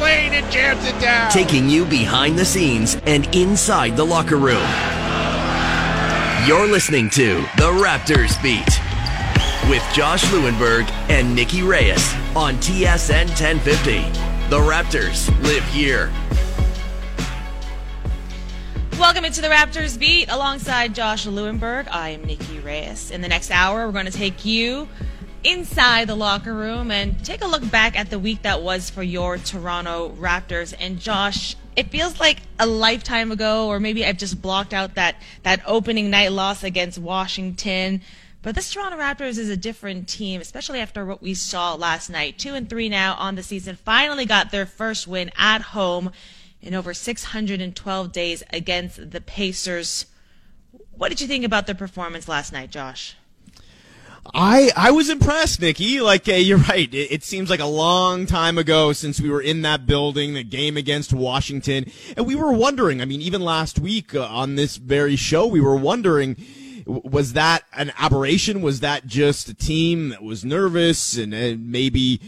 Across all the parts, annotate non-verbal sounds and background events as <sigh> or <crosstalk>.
lane and jams it down. Taking you behind the scenes and inside the locker room. You're listening to The Raptors Beat with Josh Lewenberg and Nikki Reyes on TSN 1050. The Raptors live here. Welcome into the Raptors Beat alongside Josh Lewenberg. I am Nikki Reyes. In the next hour, we're going to take you inside the locker room and take a look back at the week that was for your Toronto Raptors. And Josh, it feels like a lifetime ago, or maybe I've just blocked out that, that opening night loss against Washington. But this Toronto Raptors is a different team, especially after what we saw last night. Two and three now on the season. Finally got their first win at home in over 612 days against the Pacers. What did you think about their performance last night, Josh? I I was impressed, Nikki. Like uh, you're right. It, it, seems like a long time ago since we were in that building, the game against Washington, and we were wondering. I mean, even last week uh, on this very show, we were wondering. Was that an aberration? Was that just a team that was nervous and, and maybe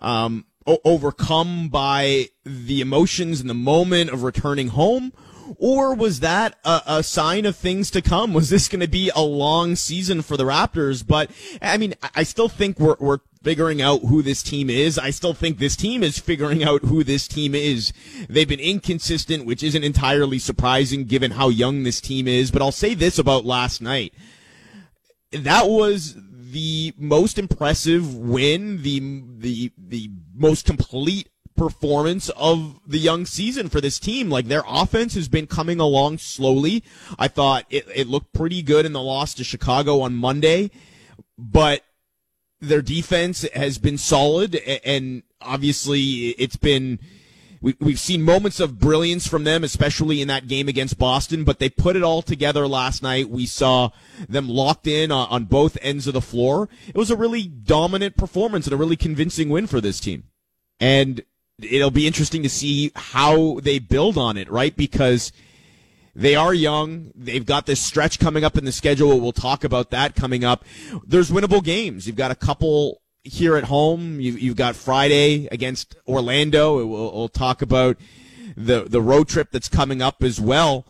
um, o- overcome by the emotions in the moment of returning home? Or was that a, a sign of things to come? Was this going to be a long season for the Raptors? But I mean, I still think we're, we're figuring out who this team is. I still think this team is figuring out who this team is. They've been inconsistent, which isn't entirely surprising given how young this team is. But I'll say this about last night. That was the most impressive win, the, the, the most complete performance of the young season for this team. Like their offense has been coming along slowly. I thought it, it looked pretty good in the loss to Chicago on Monday, but their defense has been solid and obviously it's been we, we've seen moments of brilliance from them, especially in that game against Boston, but they put it all together last night. We saw them locked in on, on both ends of the floor. It was a really dominant performance and a really convincing win for this team. And it'll be interesting to see how they build on it, right? Because they are young. They've got this stretch coming up in the schedule. We'll talk about that coming up. There's winnable games. You've got a couple here at home. You, have got Friday against Orlando. We'll, we'll, talk about the the road trip that's coming up as well.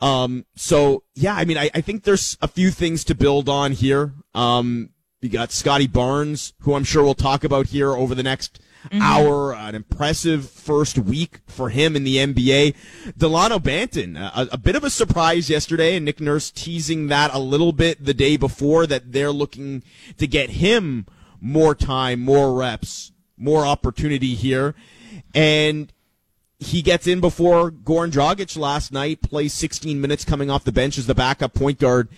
Um, so yeah, I mean, I, I, think there's a few things to build on here. Um, you got Scotty Barnes, who I'm sure we'll talk about here over the next mm-hmm. hour, an impressive first week for him in the NBA. Delano Banton, a, a, bit of a surprise yesterday, and Nick Nurse teasing that a little bit the day before that they're looking to get him more time, more reps, more opportunity here. And he gets in before Goran Dragic last night, plays 16 minutes coming off the bench as the backup point guard,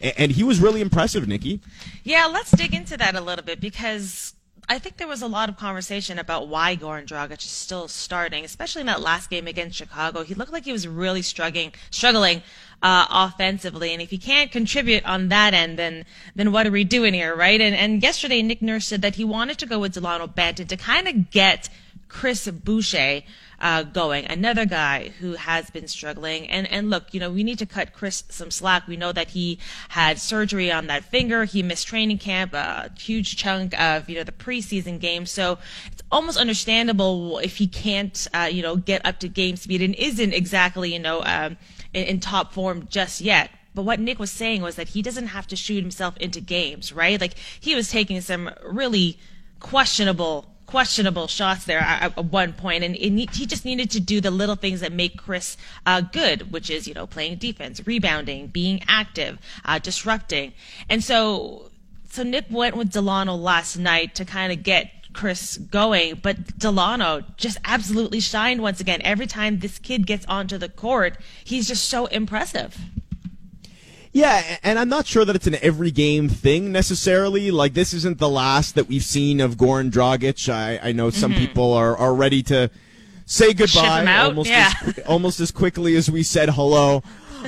and he was really impressive, Nikki. Yeah, let's dig into that a little bit because I think there was a lot of conversation about why Goran Dragic is still starting, especially in that last game against Chicago. He looked like he was really struggling, struggling uh, offensively, and if he can't contribute on that end, then then what are we doing here, right? And and yesterday, Nick Nurse said that he wanted to go with Delano Banton to kind of get Chris Boucher uh, going. Another guy who has been struggling. And, and look, you know, we need to cut Chris some slack. We know that he had surgery on that finger. He missed training camp, a huge chunk of, you know, the preseason game. So it's almost understandable if he can't, uh, you know, get up to game speed and isn't exactly, you know, um, in, in top form just yet. But what Nick was saying was that he doesn't have to shoot himself into games, right? Like he was taking some really questionable questionable shots there at, at one point, and he just needed to do the little things that make Chris uh, good, which is you know playing defense, rebounding, being active, uh, disrupting, and so so Nick went with Delano last night to kind of get Chris going, but Delano just absolutely shined once again. Every time this kid gets onto the court, he's just so impressive. Yeah, and I'm not sure that it's an every game thing necessarily. Like this isn't the last that we've seen of Goran Dragic. I, I know some mm-hmm. people are, are ready to say goodbye almost yeah. as, almost as quickly as we said hello.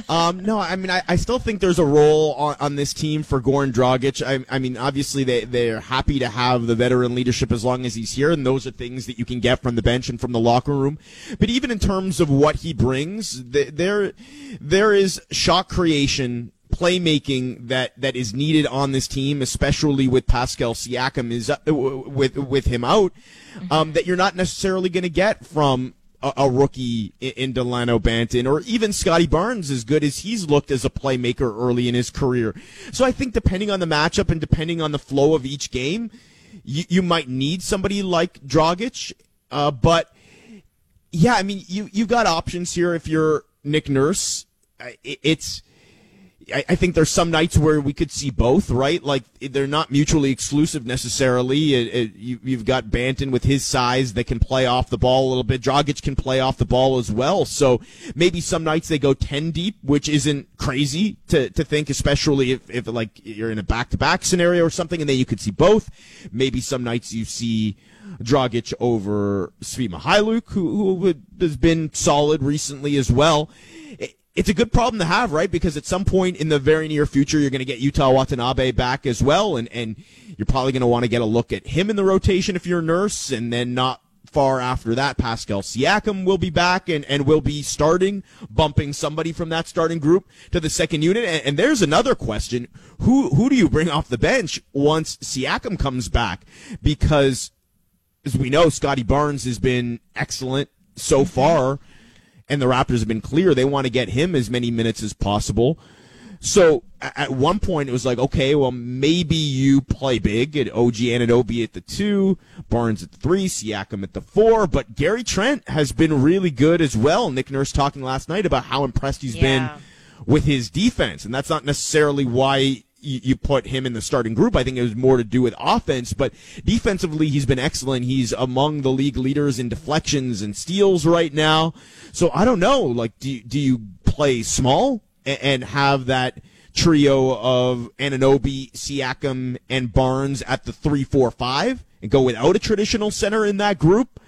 Um, no, I mean, I, I, still think there's a role on, on this team for Goran Dragic. I, I, mean, obviously they, they're happy to have the veteran leadership as long as he's here, and those are things that you can get from the bench and from the locker room. But even in terms of what he brings, there, there is shot creation playmaking that that is needed on this team, especially with Pascal Siakam is uh, with with him out, um, that you're not necessarily going to get from a, a rookie in, in Delano Banton or even Scotty Barnes as good as he's looked as a playmaker early in his career. So I think depending on the matchup and depending on the flow of each game, you, you might need somebody like Dragic, uh, but yeah, I mean you you've got options here if you're Nick Nurse. It's I, I think there's some nights where we could see both, right? Like they're not mutually exclusive necessarily. It, it, you, you've got Banton with his size that can play off the ball a little bit. Dragic can play off the ball as well. So maybe some nights they go 10 deep, which isn't crazy to, to think, especially if, if like you're in a back to back scenario or something, and then you could see both. Maybe some nights you see Dragic over Svi Mykhailiuk, who, who has been solid recently as well it's a good problem to have, right? Because at some point in the very near future, you're going to get Yuta Watanabe back as well, and and you're probably going to want to get a look at him in the rotation if you're a nurse, and then not far after that, Pascal Siakam will be back and, and will be starting, bumping somebody from that starting group to the second unit. And, and there's another question. Who, who do you bring off the bench once Siakam comes back? Because as we know, Scotty Barnes has been excellent so far and the Raptors have been clear they want to get him as many minutes as possible. So at one point it was like, okay, well maybe you play big at OG Anunoby at the two, Barnes at the three, Siakam at the four, but Gary Trent has been really good as well. Nick Nurse talking last night about how impressed he's yeah. been with his defense, and that's not necessarily why you, you put him in the starting group. I think it was more to do with offense, but defensively, he's been excellent. He's among the league leaders in deflections and steals right now. So I don't know. Like, do, do you play small and, and have that trio of Anunoby, Siakam, and Barnes at the three, four, five and go without a traditional center in that group?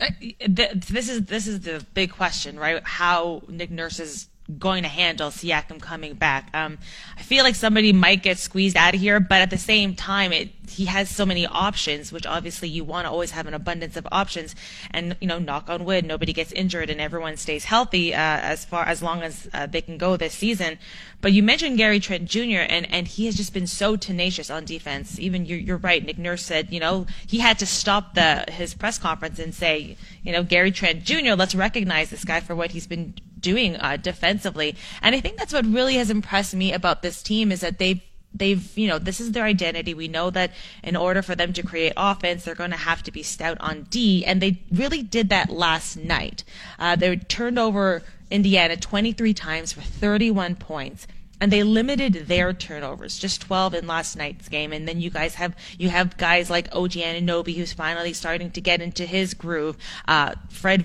Uh, this is this is the big question, right? How Nick Nurse's going to handle Siakam coming back. Um, I feel like somebody might get squeezed out of here, but at the same time, it he has so many options, which obviously you want to always have an abundance of options. And you know, knock on wood, nobody gets injured and everyone stays healthy uh, as far as long as uh, they can go this season. But you mentioned Gary Trent Jr. and and he has just been so tenacious on defense. Even you're, you're right. Nick Nurse said, you know, he had to stop the his press conference and say, you know, Gary Trent Jr. Let's recognize this guy for what he's been doing uh, defensively. And I think that's what really has impressed me about this team is that they've they've you know this is their identity we know that in order for them to create offense they're going to have to be stout on d and they really did that last night uh, they turned over indiana 23 times for 31 points and they limited their turnovers, just 12 in last night's game. And then you guys have you have guys like OG Anunoby, who's finally starting to get into his groove. Uh, Fred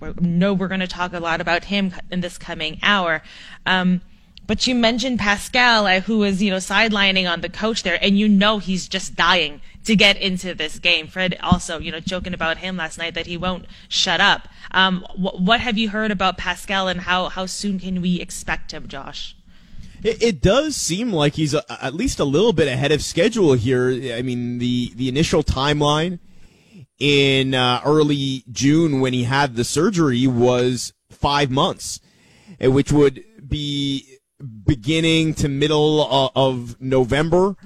VanVleet, know we're going to talk a lot about him in this coming hour. Um, but you mentioned Pascal, who was, you know, sidelining on the coach there, and you know he's just dying to get into this game. Fred also, you know, joking about him last night that he won't shut up. Um, wh- what have you heard about Pascal, and how, how soon can we expect him, Josh? It, does seem like he's a, at least a little bit ahead of schedule here. I mean, the, the initial timeline in uh, early June when he had the surgery was five months, eh, which would be beginning to middle uh, of November.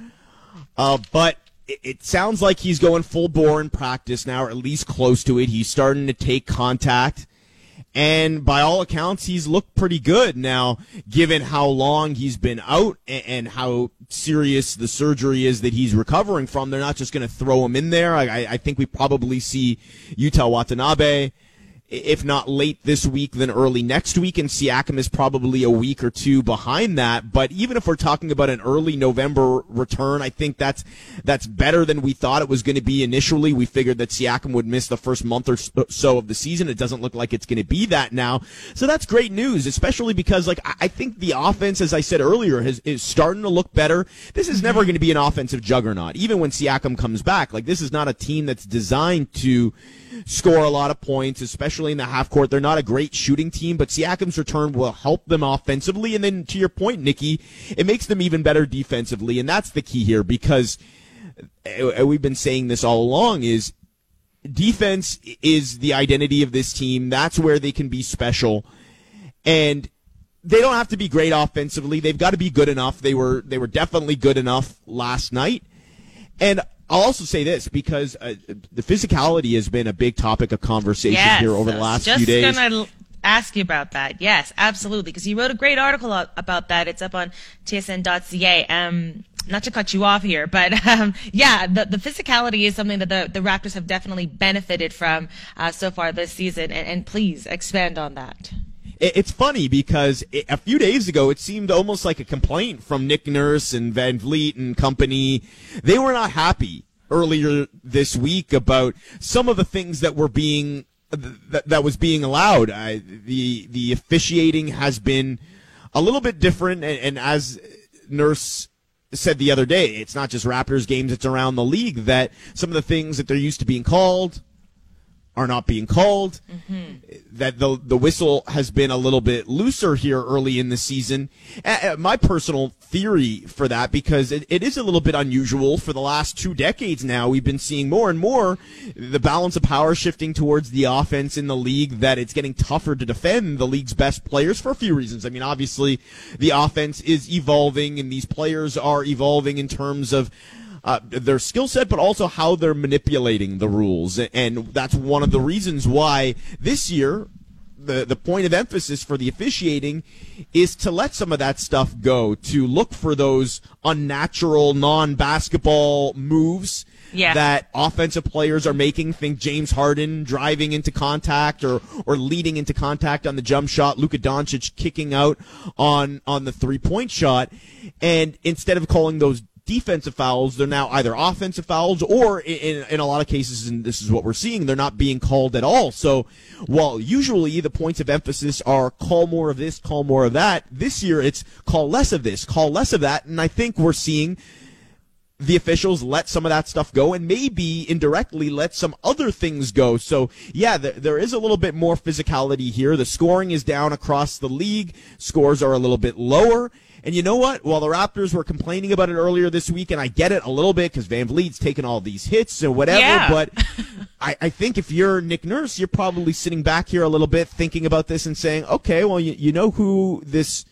Uh, but it, it, sounds like he's going full bore in practice now, or at least close to it. He's starting to take contact. And by all accounts, he's looked pretty good now, given how long he's been out and, how serious the surgery is that he's recovering from. They're not just going to throw him in there. I, I think we probably see Yuta Watanabe if not late this week, then early next week. And Siakam is probably a week or two behind that. But even if we're talking about an early November return, I think that's that's better than we thought it was going to be initially. We figured that Siakam would miss the first month or uh, so of the season. It doesn't look like it's going to be that now. So that's great news, especially because like I think the offense, as I said earlier, has, is starting to look better. This is never going to be an offensive juggernaut, even when Siakam comes back. Like this is not a team that's designed to score a lot of points, especially in the half court. They're not a great shooting team, but Siakam's return will help them offensively. And then to your point, Nikki, it makes them even better defensively. And that's the key here because uh, we've been saying this all along is defense is the identity of this team. That's where they can be special. And they don't have to be great offensively. They've got to be good enough. They were they were definitely good enough last night. And I'll also say this because uh, the physicality has been a big topic of conversation yes, here over the last few days. Just Gonna ask you about that. Yes, absolutely. Because you wrote a great article about that. It's up on tsn.ca. Um, not to cut you off here, but <laughs> um, yeah, the, the physicality is something that the, the Raptors have definitely benefited from uh, so far this season. And, and please expand on that it's funny because a few days ago it seemed almost like a complaint from Nick Nurse and Van Vleet and company. They were not happy earlier this week about some of the things that were being that, that was being allowed. I, the the officiating has been a little bit different, and, and as Nurse said the other day, it's not just Raptors games; it's around the league that some of the things that they're used to being called are not being called. Mm-hmm. That the the whistle has been a little bit looser here early in the season. Uh, my personal theory for that, because it, it is a little bit unusual for the last two decades now, we've been seeing more and more the balance of power shifting towards the offense in the league. That it's getting tougher to defend the league's best players for a few reasons. I mean, obviously, the offense is evolving, and these players are evolving in terms of uh, their skill set, but also how they're manipulating the rules. And that's one of the reasons why this year, the, the point of emphasis for the officiating is to let some of that stuff go, to look for those unnatural, non basketball moves. Yeah. that offensive players are making. Think James Harden driving into contact or or leading into contact on the jump shot. Luka Doncic kicking out on on the three point shot, and instead of calling those defensive fouls, they're now either offensive fouls or in, in a lot of cases, and this is what we're seeing, they're not being called at all. So while usually the points of emphasis are call more of this, call more of that, this year it's call less of this, call less of that. And I think we're seeing the officials let some of that stuff go and maybe indirectly let some other things go. So yeah, there, there is a little bit more physicality here. The scoring is down across the league. Scores are a little bit lower. And you know what? While the Raptors were complaining about it earlier this week, and I get it a little bit because Van Vleet's taken all these hits and whatever, yeah. but <laughs> I, I, think if you're Nick Nurse, you're probably sitting back here a little bit thinking about this and saying, okay, well, you, you know who this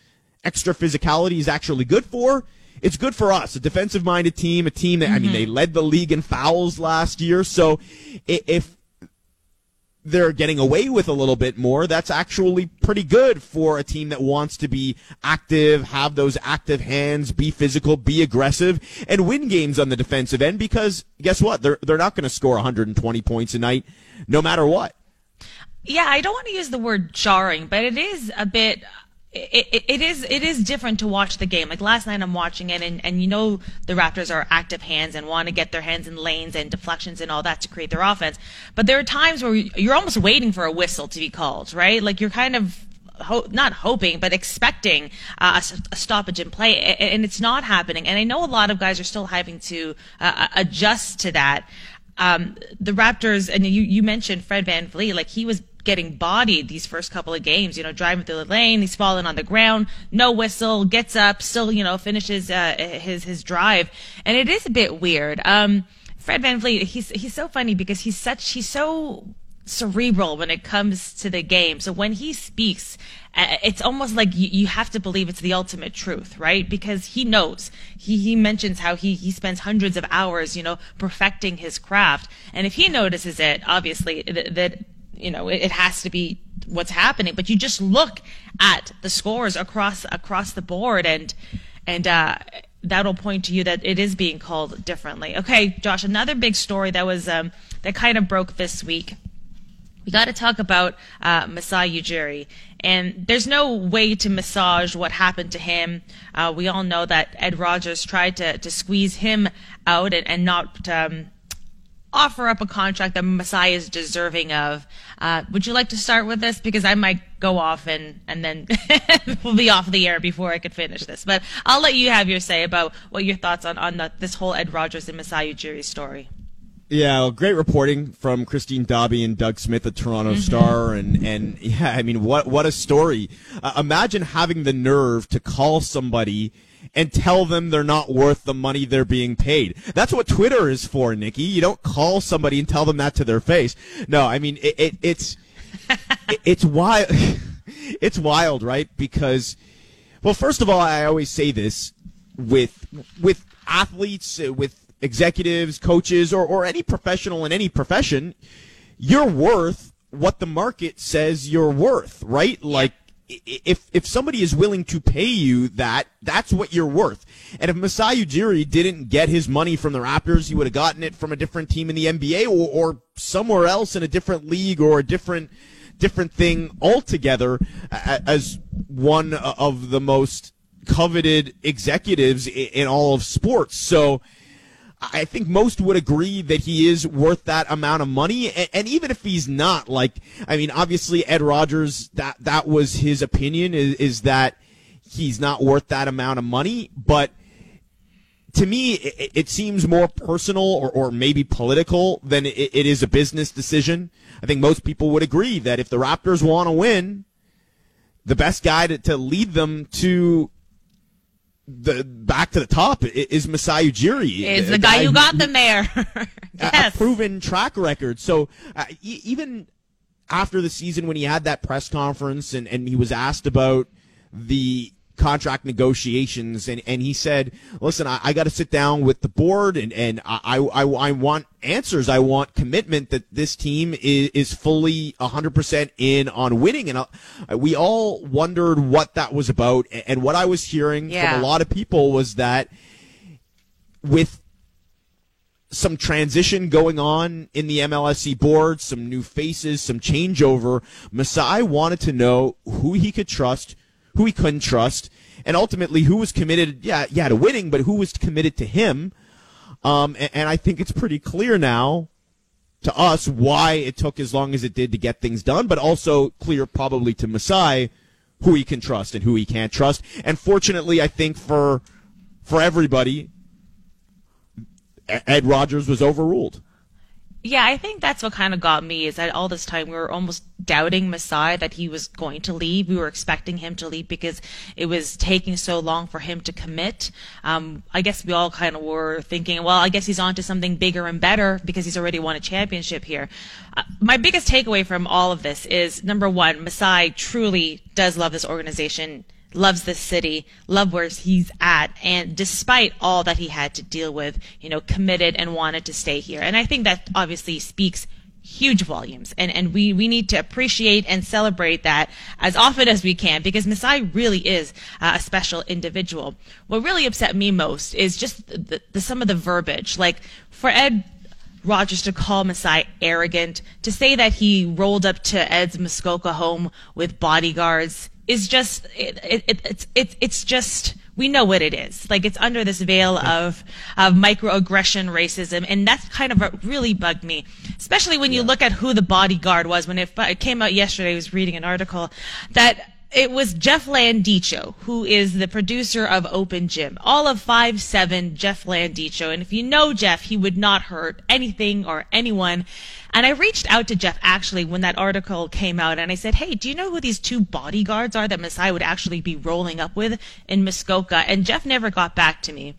extra physicality is actually good for? It's good for us, a defensive minded team, a team that, mm-hmm. I mean, they mm-hmm. led the league in fouls last year. So if they're getting away with a little bit more, that's actually pretty good for a team that wants to be active, have those active hands, be physical, be aggressive, and win games on the defensive end because guess what? They're, they're not going to score 120 points a night no matter what. Yeah, I don't want to use the word jarring, but it is a bit it, it, is it is different to watch the game. Like last night, I'm watching it, and, and you know the Raptors are active hands and want to get their hands in lanes and deflections and all that to create their offense. But there are times where you're almost waiting for a whistle to be called, right? Like you're kind of Ho- not hoping, but expecting uh, a, a, stoppage in play, and it's not happening. And I know a lot of guys are still having to uh, adjust to that. Um, the Raptors, and you, you mentioned Fred VanVleet, like he was getting bodied these first couple of games. You know, driving through the lane, he's falling on the ground, no whistle, gets up, still you know finishes uh, his his drive, and it is a bit weird. Um, Fred VanVleet, he's he's so funny because he's such he's so cerebral when it comes to the game. So when he speaks, uh, it's almost like you, you, have to believe it's the ultimate truth, right? Because he knows. He, he mentions how he, he spends hundreds of hours, you know, perfecting his craft. And if he notices it, obviously, that you know, it, it has to be what's happening. But you just look at the scores across across the board, and and uh, that'll point to you that it is being called differently. Okay, Josh, another big story that was um, that kind of broke this week. We got to talk about uh, Masai Ujiri. And there's no way to massage what happened to him. Uh, we all know that Ed Rogers tried to, to squeeze him out and, and not um, offer up a contract that Masai is deserving of. Uh, would you like to start with this? Because I might go off and, and then <laughs> we'll be off the air before I could finish this. But I'll let you have your say about what your thoughts on, on the, this whole Ed Rogers and Masai Ujiri story. Yeah, well, great reporting from Christine Dobby and Doug Smith at Toronto mm-hmm. Star, and and yeah, I mean, what what a story! Uh, imagine having the nerve to call somebody and tell them they're not worth the money they're being paid. That's what Twitter is for, Nikki. You don't call somebody and tell them that to their face. No, I mean it, it it's it, it's why <laughs> it's wild, right? Because, well, first of all, I always say this with with athletes, uh, with executives, coaches, or or any professional in any profession, you're worth what the market says you're worth, right? Like if if somebody is willing to pay you that, that's what you're worth. And if Masai Ujiri didn't get his money from the Raptors, he would have gotten it from a different team in the NBA or, or somewhere else in a different league or a different different thing altogether as one of the most coveted executives in all of sports. So I think most would agree that he is worth that amount of money. And, and, even if he's not, like, I mean, obviously Ed Rogers, that, that was his opinion is, is that he's not worth that amount of money. But to me, it, it seems more personal or, or maybe political than it, it is a business decision. I think most people would agree that if the Raptors want to win, the best guy to, to lead them to the back to the top is Masai Ujiri. Is the guy, guy who got them there. <laughs> yes. a, proven track record. So uh, even after the season when he had that press conference and, and he was asked about the contract negotiations and, and he said, listen, I, I got to sit down with the board and, and I, I, I want answers. I want commitment that this team is, is fully 100% in on winning. And uh, we all wondered what that was about. And what I was hearing yeah. from a lot of people was that with some transition going on in the MLSE board, some new faces, some changeover. Masai wanted to know who he could trust, who he couldn't trust, and ultimately who was committed, yeah, yeah, to winning, but who was committed to him. Um, and, and I think it's pretty clear now to us why it took as long as it did to get things done, but also clear probably to Masai who he can trust and who he can't trust. And fortunately, I think for for everybody, Ed Rogers was overruled. Yeah, I think that's what kind of got me is that all this time we were almost doubting Masai that he was going to leave. We were expecting him to leave because it was taking so long for him to commit. Um, I guess we all kind of were thinking, well, I guess he's on to something bigger and better because he's already won a championship here. Uh, my biggest takeaway from all of this is number one, Masai truly does love this organization loves this city, love where he's at, and despite all that he had to deal with, you know, committed and wanted to stay here. And I think that obviously speaks huge volumes and and we we need to appreciate and celebrate that as often as we can because Masai really is uh, a special individual. What really upset me most is just the, the some of the verbiage like for Ed Rogers to call Masai arrogant, to say that he rolled up to Ed's Muskoka home with bodyguards is just it, it, it, it's it's it's just we know what it is. Like it's under this veil of of microaggression racism, and that's kind of what really bugged me, especially when you look at who the bodyguard was. When it, it came out yesterday, I was reading an article that it was Jeff Landicho, who is the producer of Open Gym. All of five seven Jeff Landicho. And if you know Jeff, he would not hurt anything or anyone. And I reached out to Jeff actually when that article came out and I said, Hey, do you know who these two bodyguards are that Masai would actually be rolling up with in Muskoka? And Jeff never got back to me.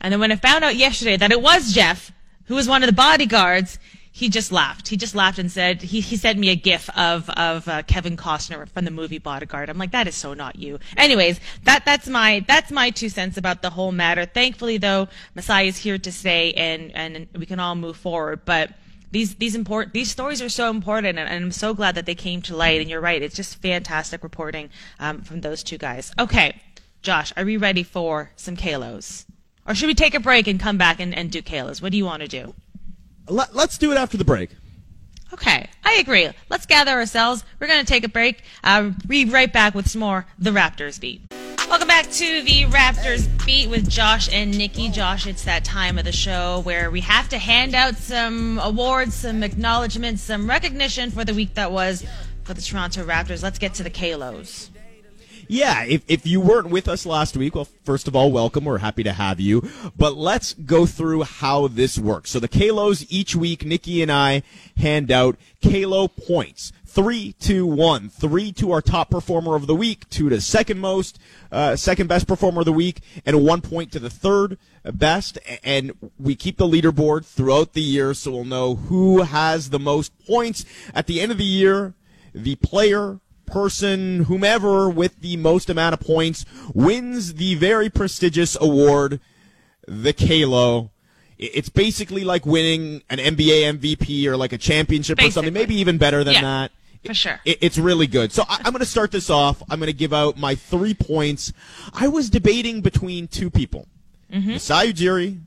And then when I found out yesterday that it was Jeff, who was one of the bodyguards, he just laughed. He just laughed and said he, he sent me a gif of of uh, Kevin Costner from the movie Bodyguard. I'm like that is so not you. Anyways, that that's my that's my two cents about the whole matter. Thankfully though, Masai is here to stay and and we can all move forward. But these these important these stories are so important and, and, I'm so glad that they came to light and you're right it's just fantastic reporting um, from those two guys okay Josh are we ready for some Kalos or should we take a break and come back and, and do Kalos what do you want to do let, us do it after the break. Okay, I agree. Let's gather ourselves. We're going to take a break. Uh, be right back with some more The Raptors Beat. Welcome back to the Raptors Beat with Josh and Nikki. Josh, it's that time of the show where we have to hand out some awards, some acknowledgments, some recognition for the week that was for the Toronto Raptors. Let's get to the Kalos. Yeah, if, if you weren't with us last week, well, first of all, welcome. We're happy to have you. But let's go through how this works. So the Kalos each week, Nikki and I hand out Kalo points. Three to one. Three to our top performer of the week, two to second most, uh, second best performer of the week, and one point to the third best. And we keep the leaderboard throughout the year so we'll know who has the most points. At the end of the year, the player person, whomever with the most amount of points wins the very prestigious award, the Kalo. It's basically like winning an NBA MVP or like a championship basically. or something, maybe even better than yeah, that. For sure. It, it's really good. So I, am going to start this off. I'm going to give out my three points. I was debating between two people, mm-hmm. Masai Ujiri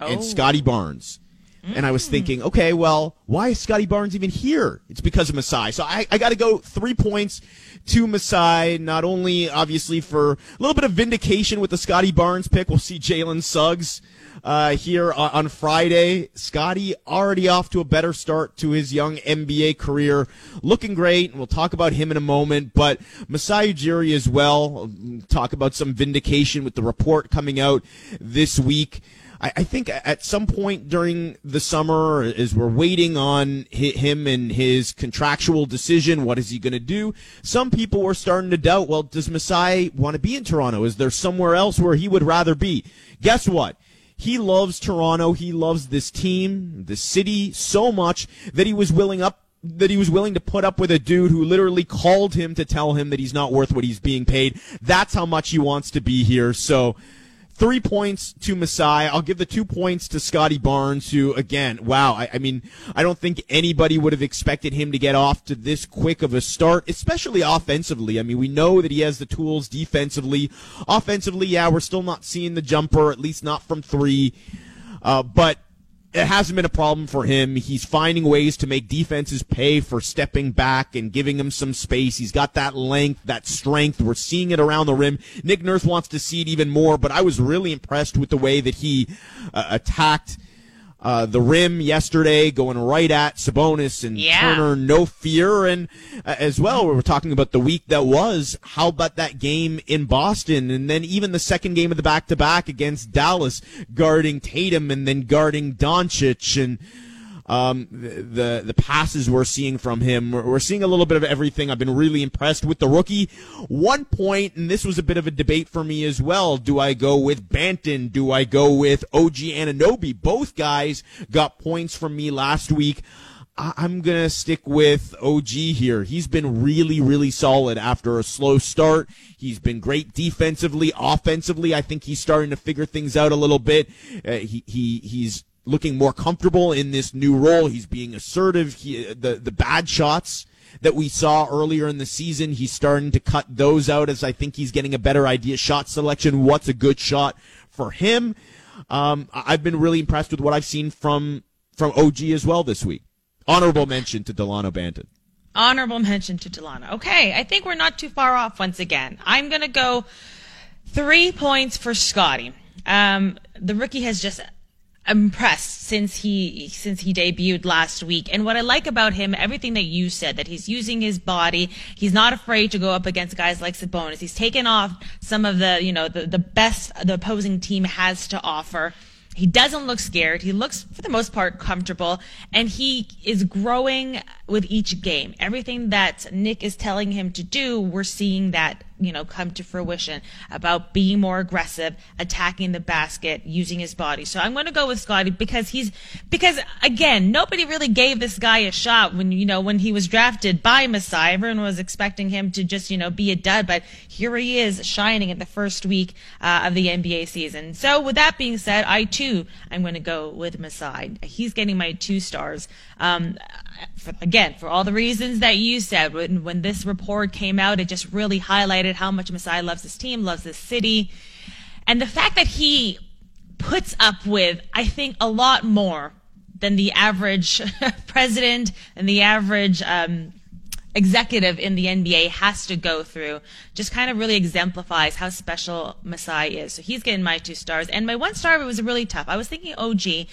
oh. and Scotty Barnes. And I was thinking, okay, well, why is Scotty Barnes even here? It's because of Masai. So I, I got to go three points to Masai, not only obviously for a little bit of vindication with the Scotty Barnes pick. We'll see Jalen Suggs uh, here on, on Friday. Scotty already off to a better start to his young NBA career, looking great. And we'll talk about him in a moment. But Masai Ujiri as well. talk about some vindication with the report coming out this week. I, I think at some point during the summer, as we're waiting on him and his contractual decision, what is he going to do? Some people were starting to doubt, well, does Masai want to be in Toronto? Is there somewhere else where he would rather be? Guess what? He loves Toronto. He loves this team, the city so much that he was willing up that he was willing to put up with a dude who literally called him to tell him that he's not worth what he's being paid. That's how much he wants to be here. So Three points to Masai. I'll give the two points to Scotty Barnes, who, again, wow. I, I, mean, I don't think anybody would have expected him to get off to this quick of a start, especially offensively. I mean, we know that he has the tools defensively. Offensively, yeah, we're still not seeing the jumper, at least not from three. Uh, but it hasn't been a problem for him. He's finding ways to make defenses pay for stepping back and giving him some space. He's got that length, that strength. We're seeing it around the rim. Nick Nurse wants to see it even more, but I was really impressed with the way that he uh, attacked uh, the rim yesterday, going right at Sabonis and yeah. Turner, no fear. And uh, as well, we were talking about the week that was. How about that game in Boston? And then even the second game of the back to back against Dallas, guarding Tatum and then guarding Doncic and, um, the the passes we're seeing from him. We're seeing a little bit of everything. I've been really impressed with the rookie. One point, and this was a bit of a debate for me as well. Do I go with Banton? Do I go with OG Anunoby? Both guys got points from me last week. I'm going to stick with OG here. He's been really, really solid after a slow start. He's been great defensively, offensively. I think he's starting to figure things out a little bit. Uh, he, he, he's looking more comfortable in this new role. He's being assertive. He, the the bad shots that we saw earlier in the season, he's starting to cut those out as I think he's getting a better idea. Shot selection, what's a good shot for him? Um, I've been really impressed with what I've seen from from OG as well this week. Honorable mention to Delano Banton. Honorable mention to Delano. Okay, I think we're not too far off once again. I'm gonna go three points for Scotty. Um, the rookie has just impressed since he since he debuted last week. And what i like about him everything that you said that he's using his body. He's not afraid to go up against guys like sabonis. He's taken off some of the you know the, the best the opposing team has to offer. He doesn't look scared. He looks, for the most part, comfortable, and he is growing with each game. Everything that Nick is telling him to do, we're seeing that you know, come to fruition about being more aggressive, attacking the basket, using his body. So I'm going to go with Scotty because he's, because again, nobody really gave this guy a shot when, you know, when he was drafted by Masai. Everyone was expecting him to just, you know, be a dud, but here he is shining in the first week uh, of the NBA season. So with that being said, I too, I'm going to go with Masai. He's getting my two stars. Um, again, for all the reasons that you said, when, when this report came out, it just really highlighted how much Masai loves his team, loves this city. And the fact that he puts up with, I think, a lot more than the average <laughs> president and the average um, executive in the NBA has to go through just kind of really exemplifies how special Masai is. So he's getting my two stars. And my one star was really tough. I was thinking OG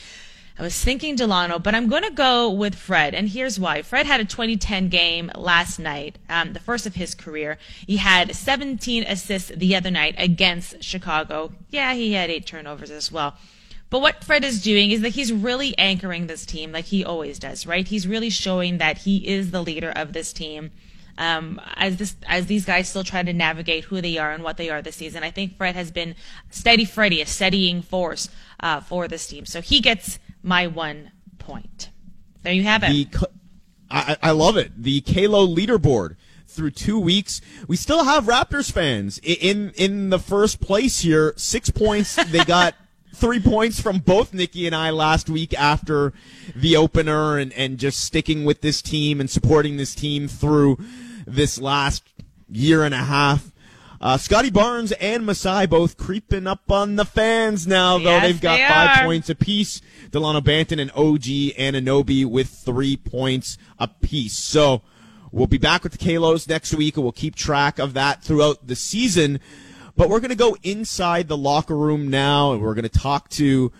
I was thinking Delano, but I'm going to go with Fred, and here's why. Fred had a 2010 game last night, um, the first of his career. He had 17 assists the other night against Chicago. Yeah, he had eight turnovers as well. But what Fred is doing is that he's really anchoring this team like he always does, right? He's really showing that he is the leader of this team. Um, as this as these guys still try to navigate who they are and what they are this season, I think Fred has been steady Freddy, a steadying force uh, for this team. So he gets my one point. There you have it. The, I, I love it. The Kalo leaderboard. through two weeks. We still have Raptors fans in in the first place here. Six points. <laughs> They got three points from both Nikki and I last week after the opener, and and just sticking with this team and supporting this team through this last year and a half. Uh, Scotty Barnes and Masai both creeping up on the fans now, though Yes, they've got they five points apiece. Delano Banton and OG Anunoby with three points apiece. So we'll be back with the Kalos next week, and we'll keep track of that throughout the season. But we're going to go inside the locker room now, and we're going to talk to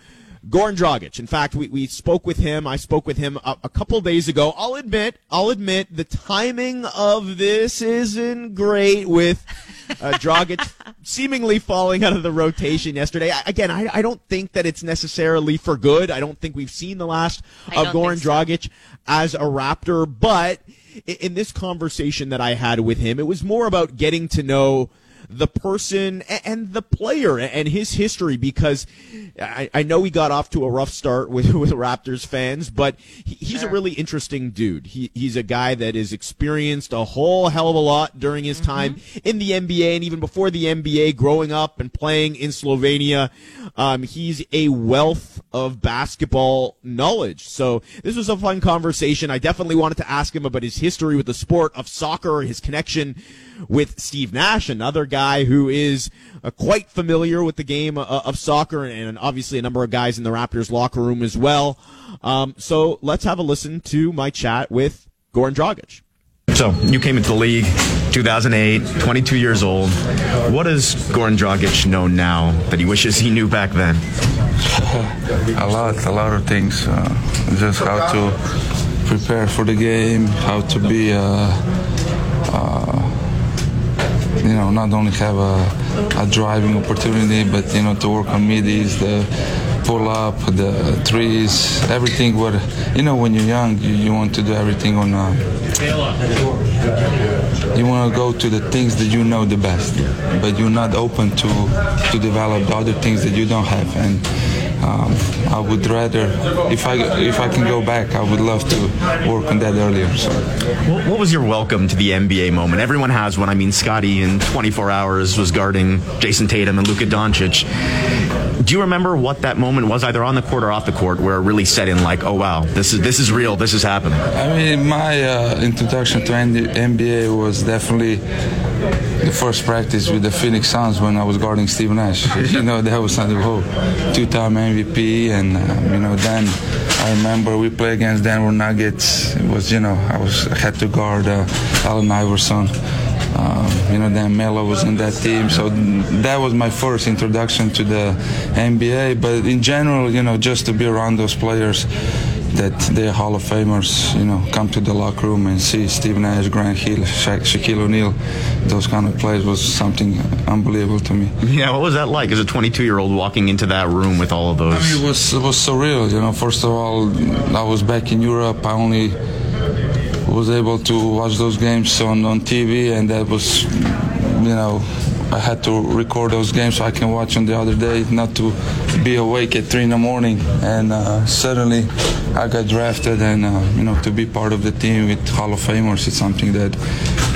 Goran Dragic. In fact, we, we spoke with him. I spoke with him a, a couple days ago. I'll admit, I'll admit, the timing of this isn't great with uh, <laughs> Dragic seemingly falling out of the rotation yesterday. I, again, I, I don't think that it's necessarily for good. I don't think we've seen the last of Goran so. Dragic as a Raptor, but in this conversation that I had with him, it was more about getting to know the person and the player and his history because I, I know he got off to a rough start with, <laughs> with Raptors fans, but he, he's a really interesting dude. He, he's a guy that has experienced a whole hell of a lot during his time in the NBA and even before the NBA, growing up and playing in Slovenia. Um, he's a wealth of basketball knowledge. So this was a fun conversation. I definitely wanted to ask him about his history with the sport of soccer, his connection with Steve Nash, another guy who is uh, quite familiar with the game uh, of soccer, and obviously a number of guys in the Raptors locker room as well. Um, so let's have a listen to my chat with Goran Dragic. So you came into the league 2008, 22 years old. What does Goran Dragic know now that he wishes he knew back then? <laughs> a lot, a lot of things. Uh, just how to prepare for the game, how to be, uh, you know, not only have a, a driving opportunity, but you know, to work on midis, the pull up, the trees, everything. What you know, when you're young, you, you want to do everything on. Uh, you want to go to the things that you know the best, but you're not open to to develop the other things that you don't have. And um, I would rather, if I if I can go back, I would love to work on that earlier. So. What, what was your welcome to the NBA moment? Everyone has one. I mean, Scotty in 24 hours was guarding Jayson Tatum and Luka Doncic. Do you remember what that moment was, either on the court or off the court, where it really set in, like, oh wow, this is this is real, this is happening? I mean, my uh, introduction to NBA was definitely the first practice with the Phoenix Suns when I was guarding Steve Nash. <laughs> you know, that was something, two-time MVP, and uh, you know, then I remember we played against Denver Nuggets. It was, you know, I was I had to guard uh, Allen Iverson. Um, you know, then Melo was in that team, so that was my first introduction to the NBA. But in general, you know, just to be around those players that they're Hall of Famers, you know, come to the locker room and see Steve Nash, Grant Hill, Sha- Shaquille O'Neal, those kind of players was something unbelievable to me. Yeah, what was that like as a 22 year old walking into that room with all of those? I mean, it was it was surreal. You know, first of all, I was back in Europe. I only was able to watch those games on on TV, and that was, you know, I had to record those games so I can watch them the other day, not to be awake at three in the morning. And uh, suddenly, I got drafted, and uh, you know, to be part of the team with Hall of Famers, it's something that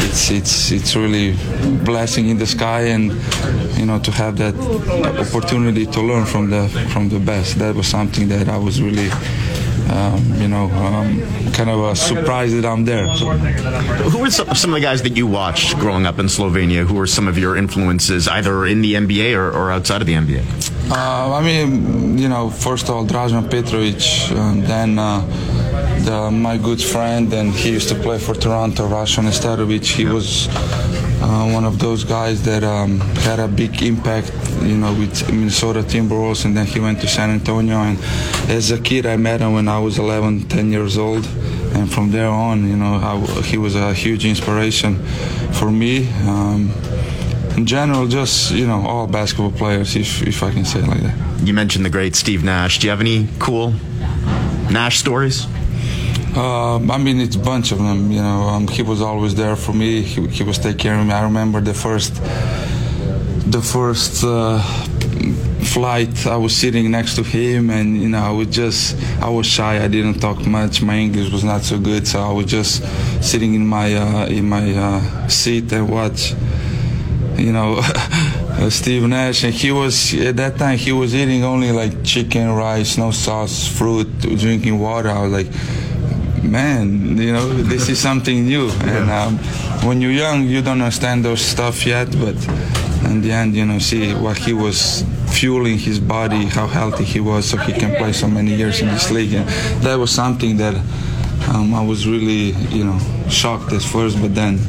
it's it's it's really blessing in the sky, and you know, to have that opportunity to learn from the from the best. That was something that I was really. Um, you know, um, kind of uh, surprised that I'm there. So, Who were some, some of the guys that you watched growing up in Slovenia? Who were some of your influences, either in the NBA or, or outside of the NBA? Uh, I mean, you know, first of all, Dražen Petrovic, and then uh, the, my good friend, and he used to play for Toronto, Rasho Nesterovic. He was uh, one of those guys that um, had a big impact, you know, with Minnesota Timberwolves, and then he went to San Antonio. And as a kid, I met him when I was 11, 10 years old. And from there on, you know, I, he was a huge inspiration for me. Um, in general, just you know, all basketball players, if if I can say it like that. You mentioned the great Steve Nash. Do you have any cool Nash stories? Um, I mean, it's a bunch of them. You know, um, he was always there for me. He, he was taking care of me. I remember the first, the first uh, flight, I was sitting next to him, and you know, I was just, I was shy. I didn't talk much. My English was not so good, so I was just sitting in my uh, in my uh, seat and watch. You know, <laughs> Steve Nash, and he was at that time he was eating only like chicken, rice, no sauce, fruit, drinking water. I was like, man, you know, this is something new. And um, when you're young, you don't understand those stuff yet, but in the end, you know, see what he was fueling his body, how healthy he was, so he can play so many years in this league. And that was something that um, I was really, you know, shocked at first, but then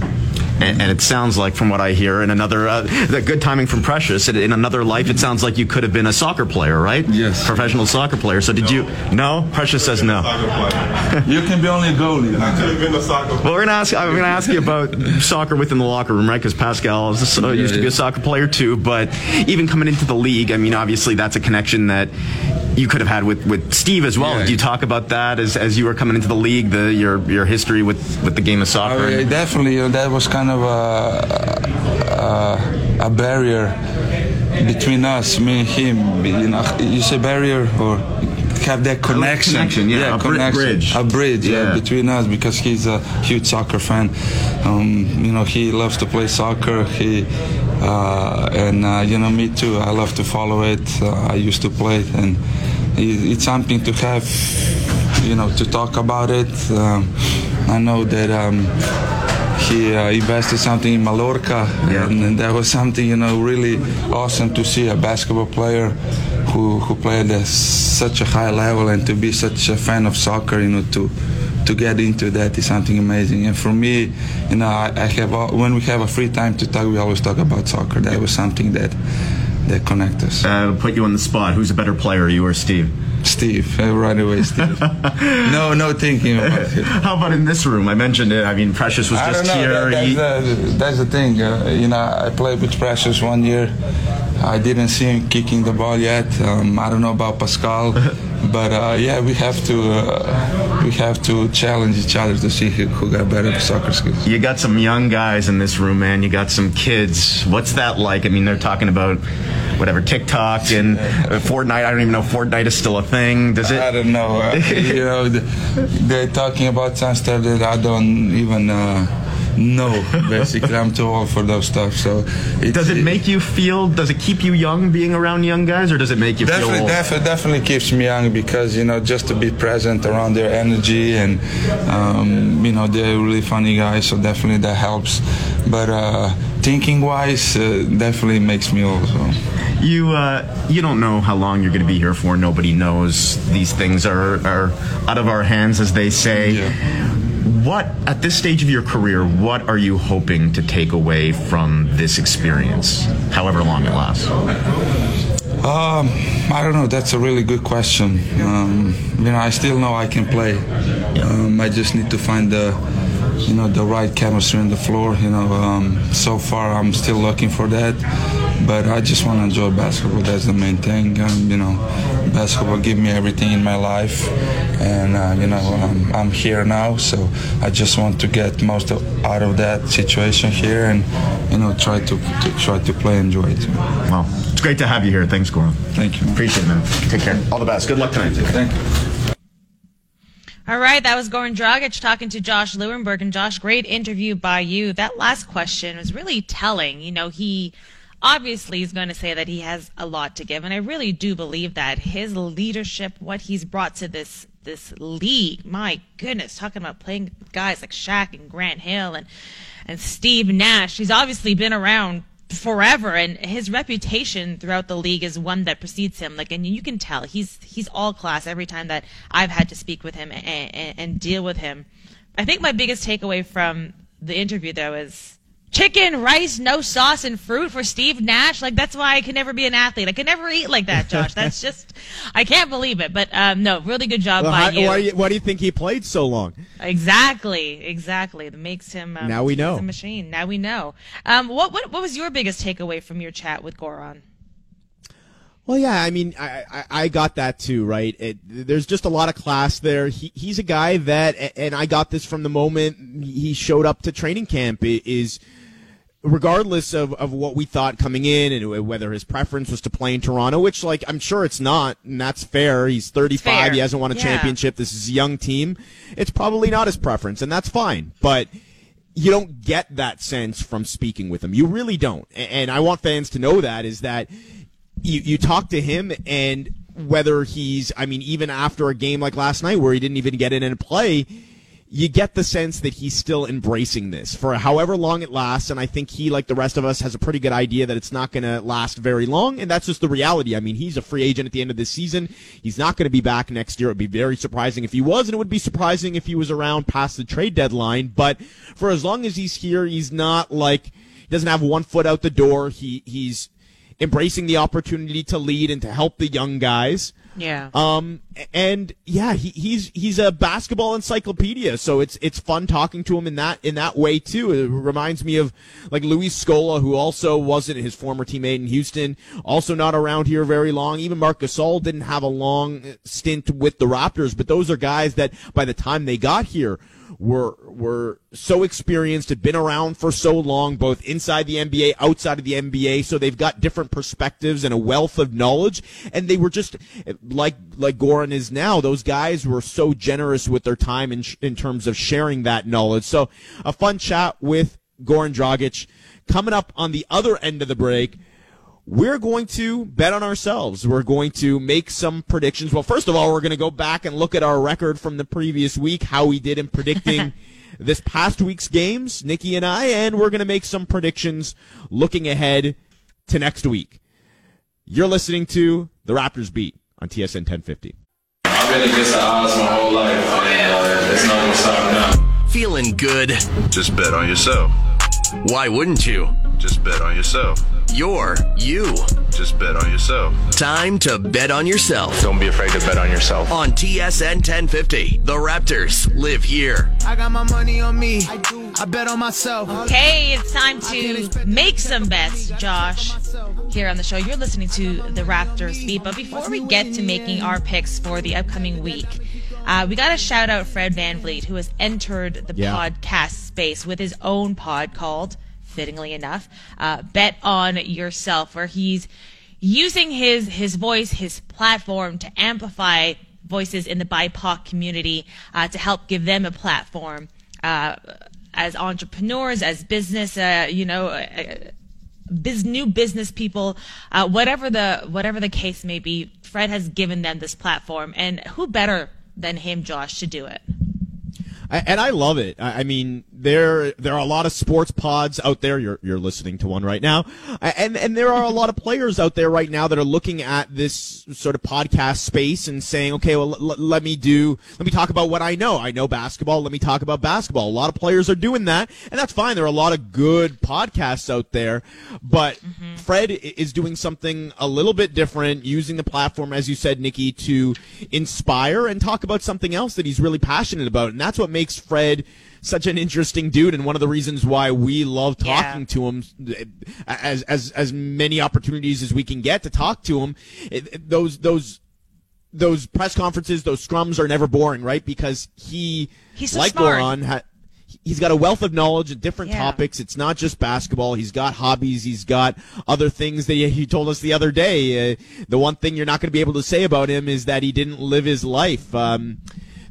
and, and, it sounds like, from what I hear, in another uh, the good timing from Precious. In another life, it sounds like you could have been a soccer player, right? Yes, professional soccer player. So did no. you? No. Precious says no. <laughs> you can be only a goalie. I could have been a soccer. Player. Well, we're gonna ask. I'm gonna ask you about soccer within the locker room, right? Because Pascal is, uh, used to be a soccer player too. But even coming into the league, I mean, obviously that's a connection that you could have had with, with Steve as well. Yeah. Did you talk about that as, as you were coming into the league, the your your history with, with the game of soccer? Yeah, definitely, you know, that was kind of a, a, a barrier between us, me and him. You know, you say barrier or have that connection. connection yeah, yeah, a connection, bridge. A bridge, yeah. yeah. between us because he's a huge soccer fan. Um, you know, he loves to play soccer. He uh, and uh, you know me too. I love to follow it. Uh, I used to play it, and it's something to have. You know, to talk about it. Um, I know that. Um, he uh, invested something in Mallorca, yeah. and, and, that was something you know really awesome to see a basketball player who who played at such a high level and to be such a fan of soccer, you know, to to get into that is something amazing. And for me, you know, I, I have when we have a free time to talk, we always talk about soccer. That was something that that connect us. Uh, put you on the spot. Who's a better player, you or Steve? Steve, uh, right away, Steve. <laughs> no, no thinking about it. <laughs> How about in this room? I mentioned it. I mean, Precious was just here. That, that's, he... the, that's, the, thing. Uh, you know, I played with Precious one year. I didn't see him kicking the ball yet. Um, I don't know about Pascal, <laughs> but uh, yeah, we have to uh, we have to challenge each other to see who, who got better soccer skills. You got some young guys in this room, man. You got some kids. What's that like? I mean, they're talking about whatever TikTok and Fortnite. I don't even know Fortnite is still a thing. Does it? I don't know. <laughs> You know, they're talking about some stuff that I don't even. Uh, no, basically, I'm too old for those stuff. So, does it make you feel? Does it keep you young being around young guys, or does it make you definitely, feel? Definitely, definitely keeps me young because you know just to be present around their energy and um, you know they're really funny guys, so definitely that helps. But uh, thinking wise, uh, definitely makes me old. So. You uh, you don't know how long you're going to be here for. Nobody knows. These things are are out of our hands, as they say. Yeah what at this stage of your career what are you hoping to take away from this experience however long it lasts um, I don't know. That's a really good question. Um, you know, I still know I can play. Um, I just need to find the, you know, the right chemistry on the floor. You know, um, so far I'm still looking for that but I just want to enjoy basketball. That's the main thing. Um, you know, basketball give me everything in my life, and uh, you know I'm, I'm, here now, so I just want to get most of, out of that situation here, and you know try to, to try to play, enjoy it. Well, it's great to have you here. Thanks, Goran. Thank you. Man. Appreciate it, man. Take care. All the best. Good luck tonight. Too. Thank you. All right, that was Goran Dragic talking to Josh Lewenberg. And Josh, great interview by you. That last question was really telling. You know, he obviously he's going to say that he has a lot to give and i really do believe that his leadership what he's brought to this this league my goodness talking about playing guys like Shaq and Grant Hill and and Steve Nash he's obviously been around forever and his reputation throughout the league is one that precedes him. Like and you can tell he's he's all class every time that I've had to speak with him and, and, and deal with him. I think my biggest takeaway from the interview though is chicken, rice, no sauce, and fruit for Steve Nash. Like that's why I can never be an athlete. I can never eat like that, Josh. <laughs> That's just I can't believe it. But um, no, really good job well, by how, you. Why, why, do you think he played so long? Exactly, exactly. That makes him um, now we know a machine. Now we know. Um, what what what was your biggest takeaway from your chat with Goran? Well, yeah, I mean, I, I, I got that too, right? It, there's just a lot of class there. He, he's a guy that, and I got this from the moment he showed up to training camp, is regardless of, of what we thought coming in and whether his preference was to play in Toronto, which like I'm sure it's not, and that's fair. He's 35. Fair. He hasn't won a Yeah. championship. This is a young team. It's probably not his preference, and that's fine. But you don't get that sense from speaking with him. You really don't. And I want fans to know that is that you, you talk to him and whether he's, I mean, even after a game like last night where he didn't even get in and play, you get the sense that he's still embracing this for however long it lasts. And I think he, like the rest of us, has a pretty good idea that it's not going to last very long. And that's just the reality. I mean, he's a free agent at the end of this season. He's not going to be back next year. It would be very surprising if he was, and it would be surprising if he was around past the trade deadline. But for as long as he's here, he's not like, he doesn't have one foot out the door. He, he's embracing the opportunity to lead and to help the young guys. Yeah. Um, and yeah, he, he's he's a basketball encyclopedia, so it's it's fun talking to him in that in that way too. It reminds me of like Luis Scola, who also wasn't his former teammate in Houston, also not around here very long. Even Marc Gasol didn't have a long stint with the Raptors, but those are guys that by the time they got here were were so experienced, had been around for so long, both inside the NBA, outside of the NBA. So they've got different perspectives and a wealth of knowledge. And they were just like like Goran is now. Those guys were so generous with their time in in terms of sharing that knowledge. So a fun chat with Goran Dragic coming up on the other end of the break we're going to bet on ourselves. We're going to make some predictions. Well, first of all, we're going to go back and look at our record from the previous week, how we did in predicting <laughs> this past week's games, Nikki and I, and we're going to make some predictions looking ahead to next week. You're listening to the Raptors Beat on TSN 1050. I've been against the odds my whole life, and uh, it's not gonna stop now. Feeling good? Just bet on yourself. Why wouldn't you? Just bet on yourself. You're you. Just bet on yourself. Time to bet on yourself. Don't be afraid to bet on yourself. On TSN 1050, the Raptors live here. I got my money on me. I do. I bet on myself. Okay, it's time to make some bets, Josh. Here on the show, you're listening to the Raptors beat. But before we get to making our picks for the upcoming week, uh, we got to shout out Fred VanVleet, who has entered the Yeah. podcast space with his own pod called, fittingly enough, uh, Bet on Yourself, where he's using his his voice, his platform to amplify voices in the BIPOC community uh, to help give them a platform uh, as entrepreneurs, as business, uh, you know. Uh, biz, new business people, uh, whatever the whatever the case may be, Fred has given them this platform, and who better than him, Josh, to do it? And I love it. I I mean, there there are a lot of sports pods out there. You're you're listening to one right now, and and there are a lot of players out there right now that are looking at this sort of podcast space and saying, okay, well, l- let me do, let me talk about what I know. I know basketball. Let me talk about basketball. A lot of players are doing that, and that's fine. There are a lot of good podcasts out there, but mm-hmm. Fred is doing something a little bit different, using the platform, as you said, Nikki, to inspire and talk about something else that he's really passionate about, and that's what makes Fred such an interesting dude, and one of the reasons why we love Yeah. talking to him as as as many opportunities as we can get to talk to him. Those those those press conferences, those scrums are never boring, right? Because he, He's so like smart. Goran, ha- he's got a wealth of knowledge of different Yeah. topics. It's not just basketball. He's got hobbies. He's got other things that he, he told us the other day. Uh, the one thing you're not going to be able to say about him is that he didn't live his life. Um,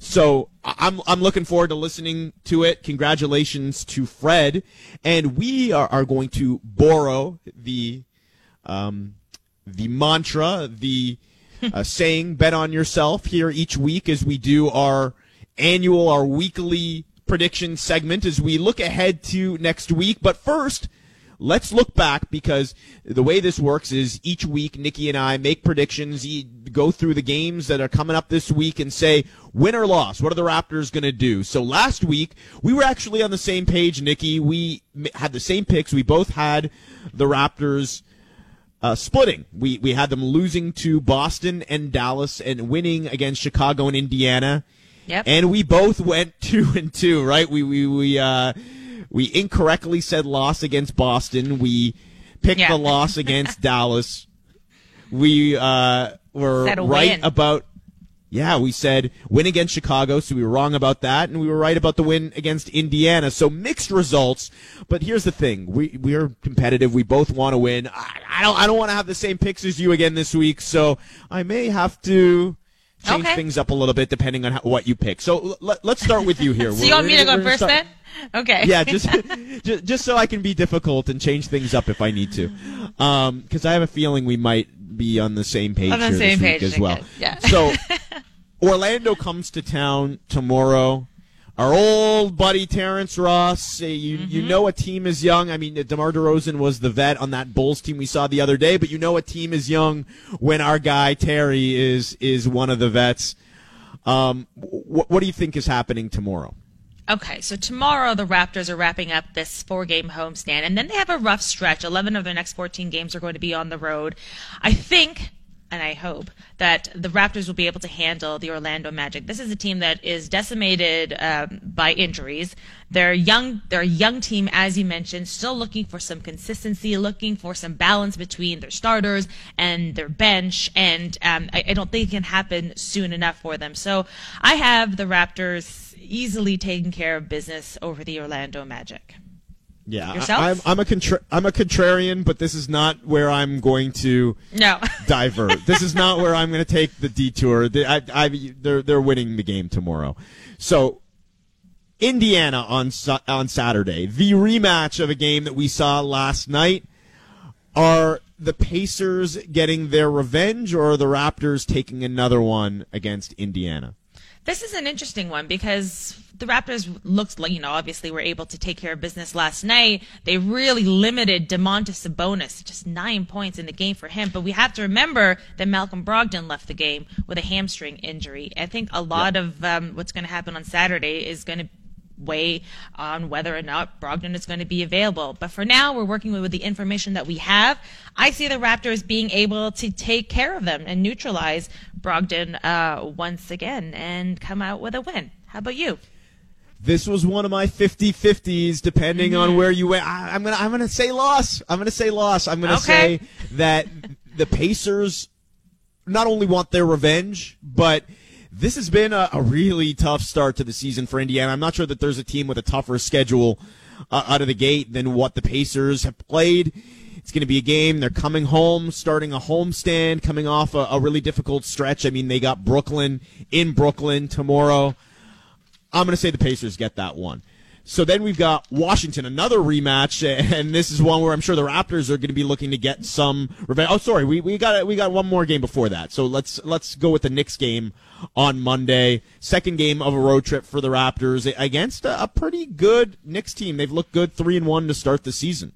so I'm I'm looking forward to listening to it. Congratulations to Fred, and we are, are going to borrow the um, the mantra, the uh, <laughs> saying "bet on yourself" here each week as we do our annual, our weekly prediction segment as we look ahead to next week. But first. Let's look back because the way this works is each week Nikki and I make predictions, go through the games that are coming up this week and say win or loss. What are the Raptors going to do? So last week we were actually on the same page, Nikki. We had the same picks. We both had the Raptors uh, splitting. We we had them losing to Boston and Dallas and winning against Chicago and Indiana. Yep. And we both went <laughs> two and two, right? We we we uh, we incorrectly said loss against Boston. We picked Yeah. the loss against <laughs> Dallas. We uh, were right win. about yeah, we said win against Chicago, so we were wrong about that, and we were right about the win against Indiana. So mixed results, but here's the thing: we we are competitive. We both want to win. I, I don't I don't want to have the same picks as you again this week, so I may have to change Okay. things up a little bit depending on how, what you pick. So l- let, let's start with you here. <laughs> So you want me to go We're first start- then? Okay. <laughs> yeah, just, <laughs> just just so I can be difficult and change things up if I need to, um, because I have a feeling we might be on the same page On the here same page, as well. yeah. So Orlando comes to town tomorrow. Our old buddy Terrence Ross. uh, You you Mm-hmm. know a team is young. I mean, DeMar DeRozan was the vet on that Bulls team we saw the other day, but you know a team is young when our guy Terry is is one of the vets. Um, wh- what do you think is happening tomorrow? Okay, so tomorrow the Raptors are wrapping up this four game homestand, and then they have a rough stretch. 11 of their next 14 games are going to be on the road. I think, and I hope, that the Raptors will be able to handle the Orlando Magic. This is a team that is decimated um, by injuries. They're young. They're a young team, as you mentioned, still looking for some consistency, looking for some balance between their starters and their bench, and um, I, I don't think it can happen soon enough for them. So I have the Raptors easily taking care of business over the Orlando Magic. Yeah, I- Yourself? I'm, I'm a contra- I'm a contrarian, but this is not where I'm going to No. <laughs> divert. this is not where I'm going to take the detour. The- I, I, they're they're winning the game tomorrow. So Indiana on on Saturday, the rematch of a game that we saw last night. Are the Pacers getting their revenge, or are the Raptors taking another one against Indiana? This is an interesting one because the Raptors looked like, you know, obviously were able to take care of business last night. They really limited Domantas Sabonis, just nine points in the game for him. But we have to remember that Malcolm Brogdon left the game with a hamstring injury. I think a lot of um, what's going to happen on Saturday is going to weigh on whether or not Brogdon is going to be available. But for now, we're working with the information that we have. I see the Raptors being able to take care of them and neutralize Brogdon uh, once again and come out with a win. How about you? This was one of my 50-50s, depending Mm-hmm. on where you went. I, I'm gonna I'm gonna say loss. I'm gonna say loss. I'm gonna Okay. say that the Pacers not only want their revenge, but this has been a, a really tough start to the season for Indiana. I'm not sure that there's a team with a tougher schedule uh, out of the gate than what the Pacers have played. It's going to be a game. They're coming home, starting a homestand, coming off a, a really difficult stretch. I mean, they got Brooklyn in Brooklyn tomorrow. I'm going to say the Pacers get that one. So then we've got Washington, another rematch, <laughs> and this is one where I'm sure the Raptors are going to be looking to get some revenge. Oh, sorry, we, we got we got one more game before that. So let's let's go with the Knicks game on Monday. Second game of a road trip for the Raptors against a, a pretty good Knicks team. They've looked good, three and one to start the season.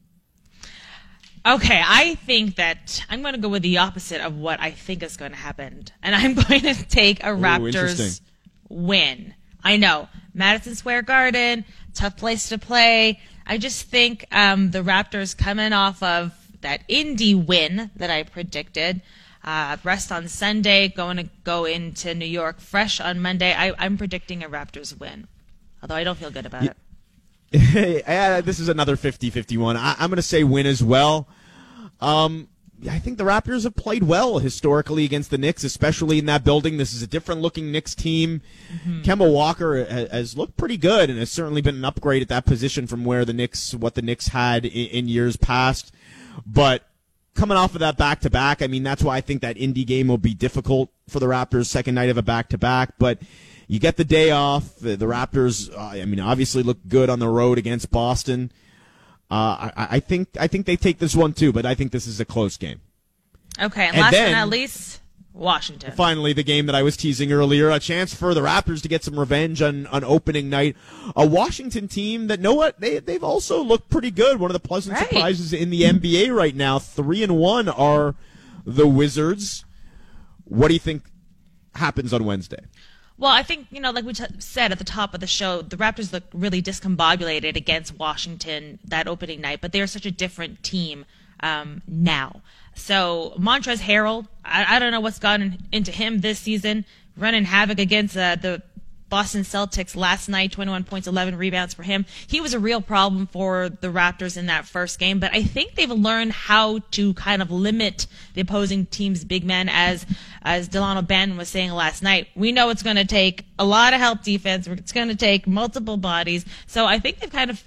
Okay, I think that I'm going to go with the opposite of what I think is going to happen. And I'm <laughs> going to take a Raptors win. I know. Madison Square Garden, tough place to play. I just think um, the Raptors coming off of that Indy win that I predicted. Uh, rest on Sunday, going to go into New York fresh on Monday. I, I'm predicting a Raptors win, although I don't feel good about it. <laughs> Hey, uh, this is another 50-51. I, I'm going to say win as well. Um, I think the Raptors have played well historically against the Knicks, especially in that building. This is a different looking Knicks team. Kemba Walker ha- has looked pretty good and has certainly been an upgrade at that position from where the Knicks, what the Knicks had in years past. But coming off of that back to back, I mean, that's why I think that indie game will be difficult for the Raptors second night of a back to back. But you get the day off. The, the Raptors, uh, I mean, obviously look good on the road against Boston. Uh, I, I think I think they take this one too, but I think this is a close game. Okay, and, last then- but not least, Washington. Finally, the game that I was teasing earlier, a chance for the Raptors to get some revenge on, on opening night. A Washington team that know what they they've also looked pretty good. One of the pleasant Right. surprises in the NBA right now. Three and one are the Wizards. What do you think happens on Wednesday? Well, I think, you know, like we t- said at the top of the show, the Raptors look really discombobulated against Washington that opening night, but they're such a different team um, now. So, Montrezl Harrell, I, I don't know what's gotten into him this season, running havoc against uh, the Boston Celtics last night, 21 points, 11 rebounds for him. He was a real problem for the Raptors in that first game, but I think they've learned how to kind of limit the opposing team's big men as, as Delano Banton was saying last night. We know it's going to take a lot of help defense. It's going to take multiple bodies. So I think they've kind of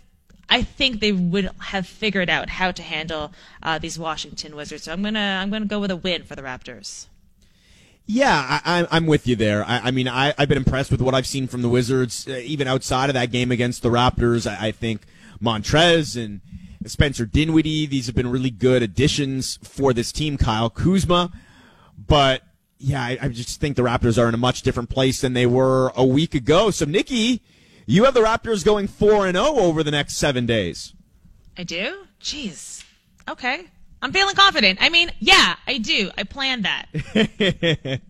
I think they would have figured out how to handle uh, these Washington Wizards. So I'm gonna I'm gonna go with a win for the Raptors. Yeah, I, I'm with you there. I, I mean, I, I've been impressed with what I've seen from the Wizards, uh, even outside of that game against the Raptors. I, I think Montrezl and Spencer Dinwiddie, these have been really good additions for this team. Kyle Kuzma, but yeah, I, I just think the Raptors are in a much different place than they were a week ago. So, Nikki, you have the Raptors going 4 and 0 over the next 7 days. I do? Jeez. Okay. I'm feeling confident. I mean, yeah, I do. I planned that. <laughs>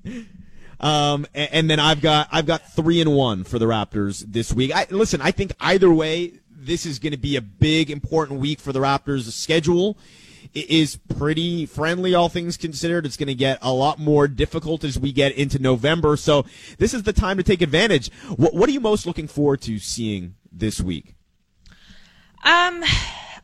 um, and, and, then I've got I've got three and one for the Raptors this week. I, listen, I think either way, this is going to be a big important week for the Raptors. Schedule is pretty friendly, all things considered. It's going to get a lot more difficult as we get into November. So this is the time to take advantage. What, what are you most looking forward to seeing this week? Um.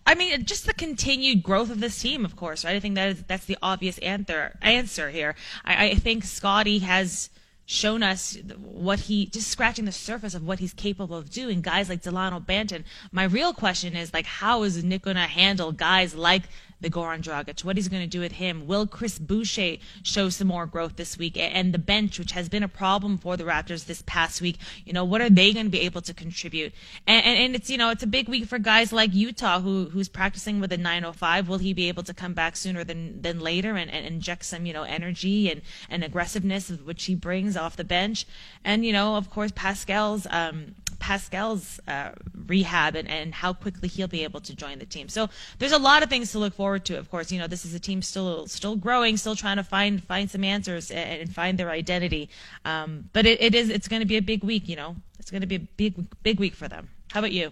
I mean, just the continued growth of this team, of course, right? I think that is, that's the obvious answer answer here. I, I think Scottie has shown us what he just scratching the surface of what he's capable of doing. Guys like Delano Banton. My real question is like, how is Nick going to handle guys like the Goran Dragic, what he's going to do with him. Will Chris Boucher show some more growth this week? And the bench, which has been a problem for the Raptors this past week, you know, what are they going to be able to contribute? And, and, and it's, you know, it's a big week for guys like Yuta who, who's practicing with a 905. Will he be able to come back sooner than, than later and, and inject some, you know, energy and, and aggressiveness, which he brings off the bench? And, you know, of course, Pascal's, um, Pascal's uh, rehab and, and how quickly he'll be able to join the team. So there's a lot of things to look forward to. Of course, you know this is a team still still growing, still trying to find find some answers and, and find their identity. Um, but it, it is it's going to be a big week. You know, it's going to be a big big week for them. How about you?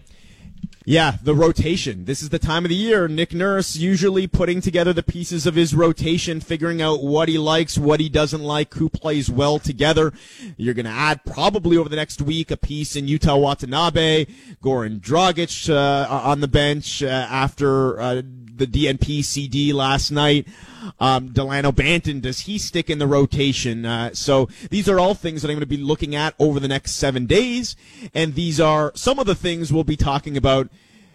Yeah, the rotation. This is the time of the year. Nick Nurse usually putting together the pieces of his rotation, figuring out what he likes, what he doesn't like, who plays well together. You're going to add probably over the next week a piece in Yuta Watanabe, Goran Dragic uh, on the bench uh, after uh, the DNP CD last night. Um, Delano Banton, does he stick in the rotation? Uh, so these are all things that I'm going to be looking at over the next seven days. And these are some of the things we'll be talking about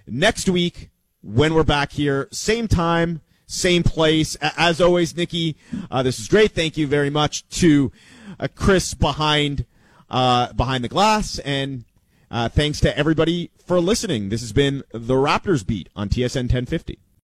next week when we're back here. Same time, same place. As always, Nikki, uh, this is great. Thank you very much to uh, Chris behind, uh, behind the glass. And uh, thanks to everybody for listening. This has been the Raptors Beat on TSN 1050.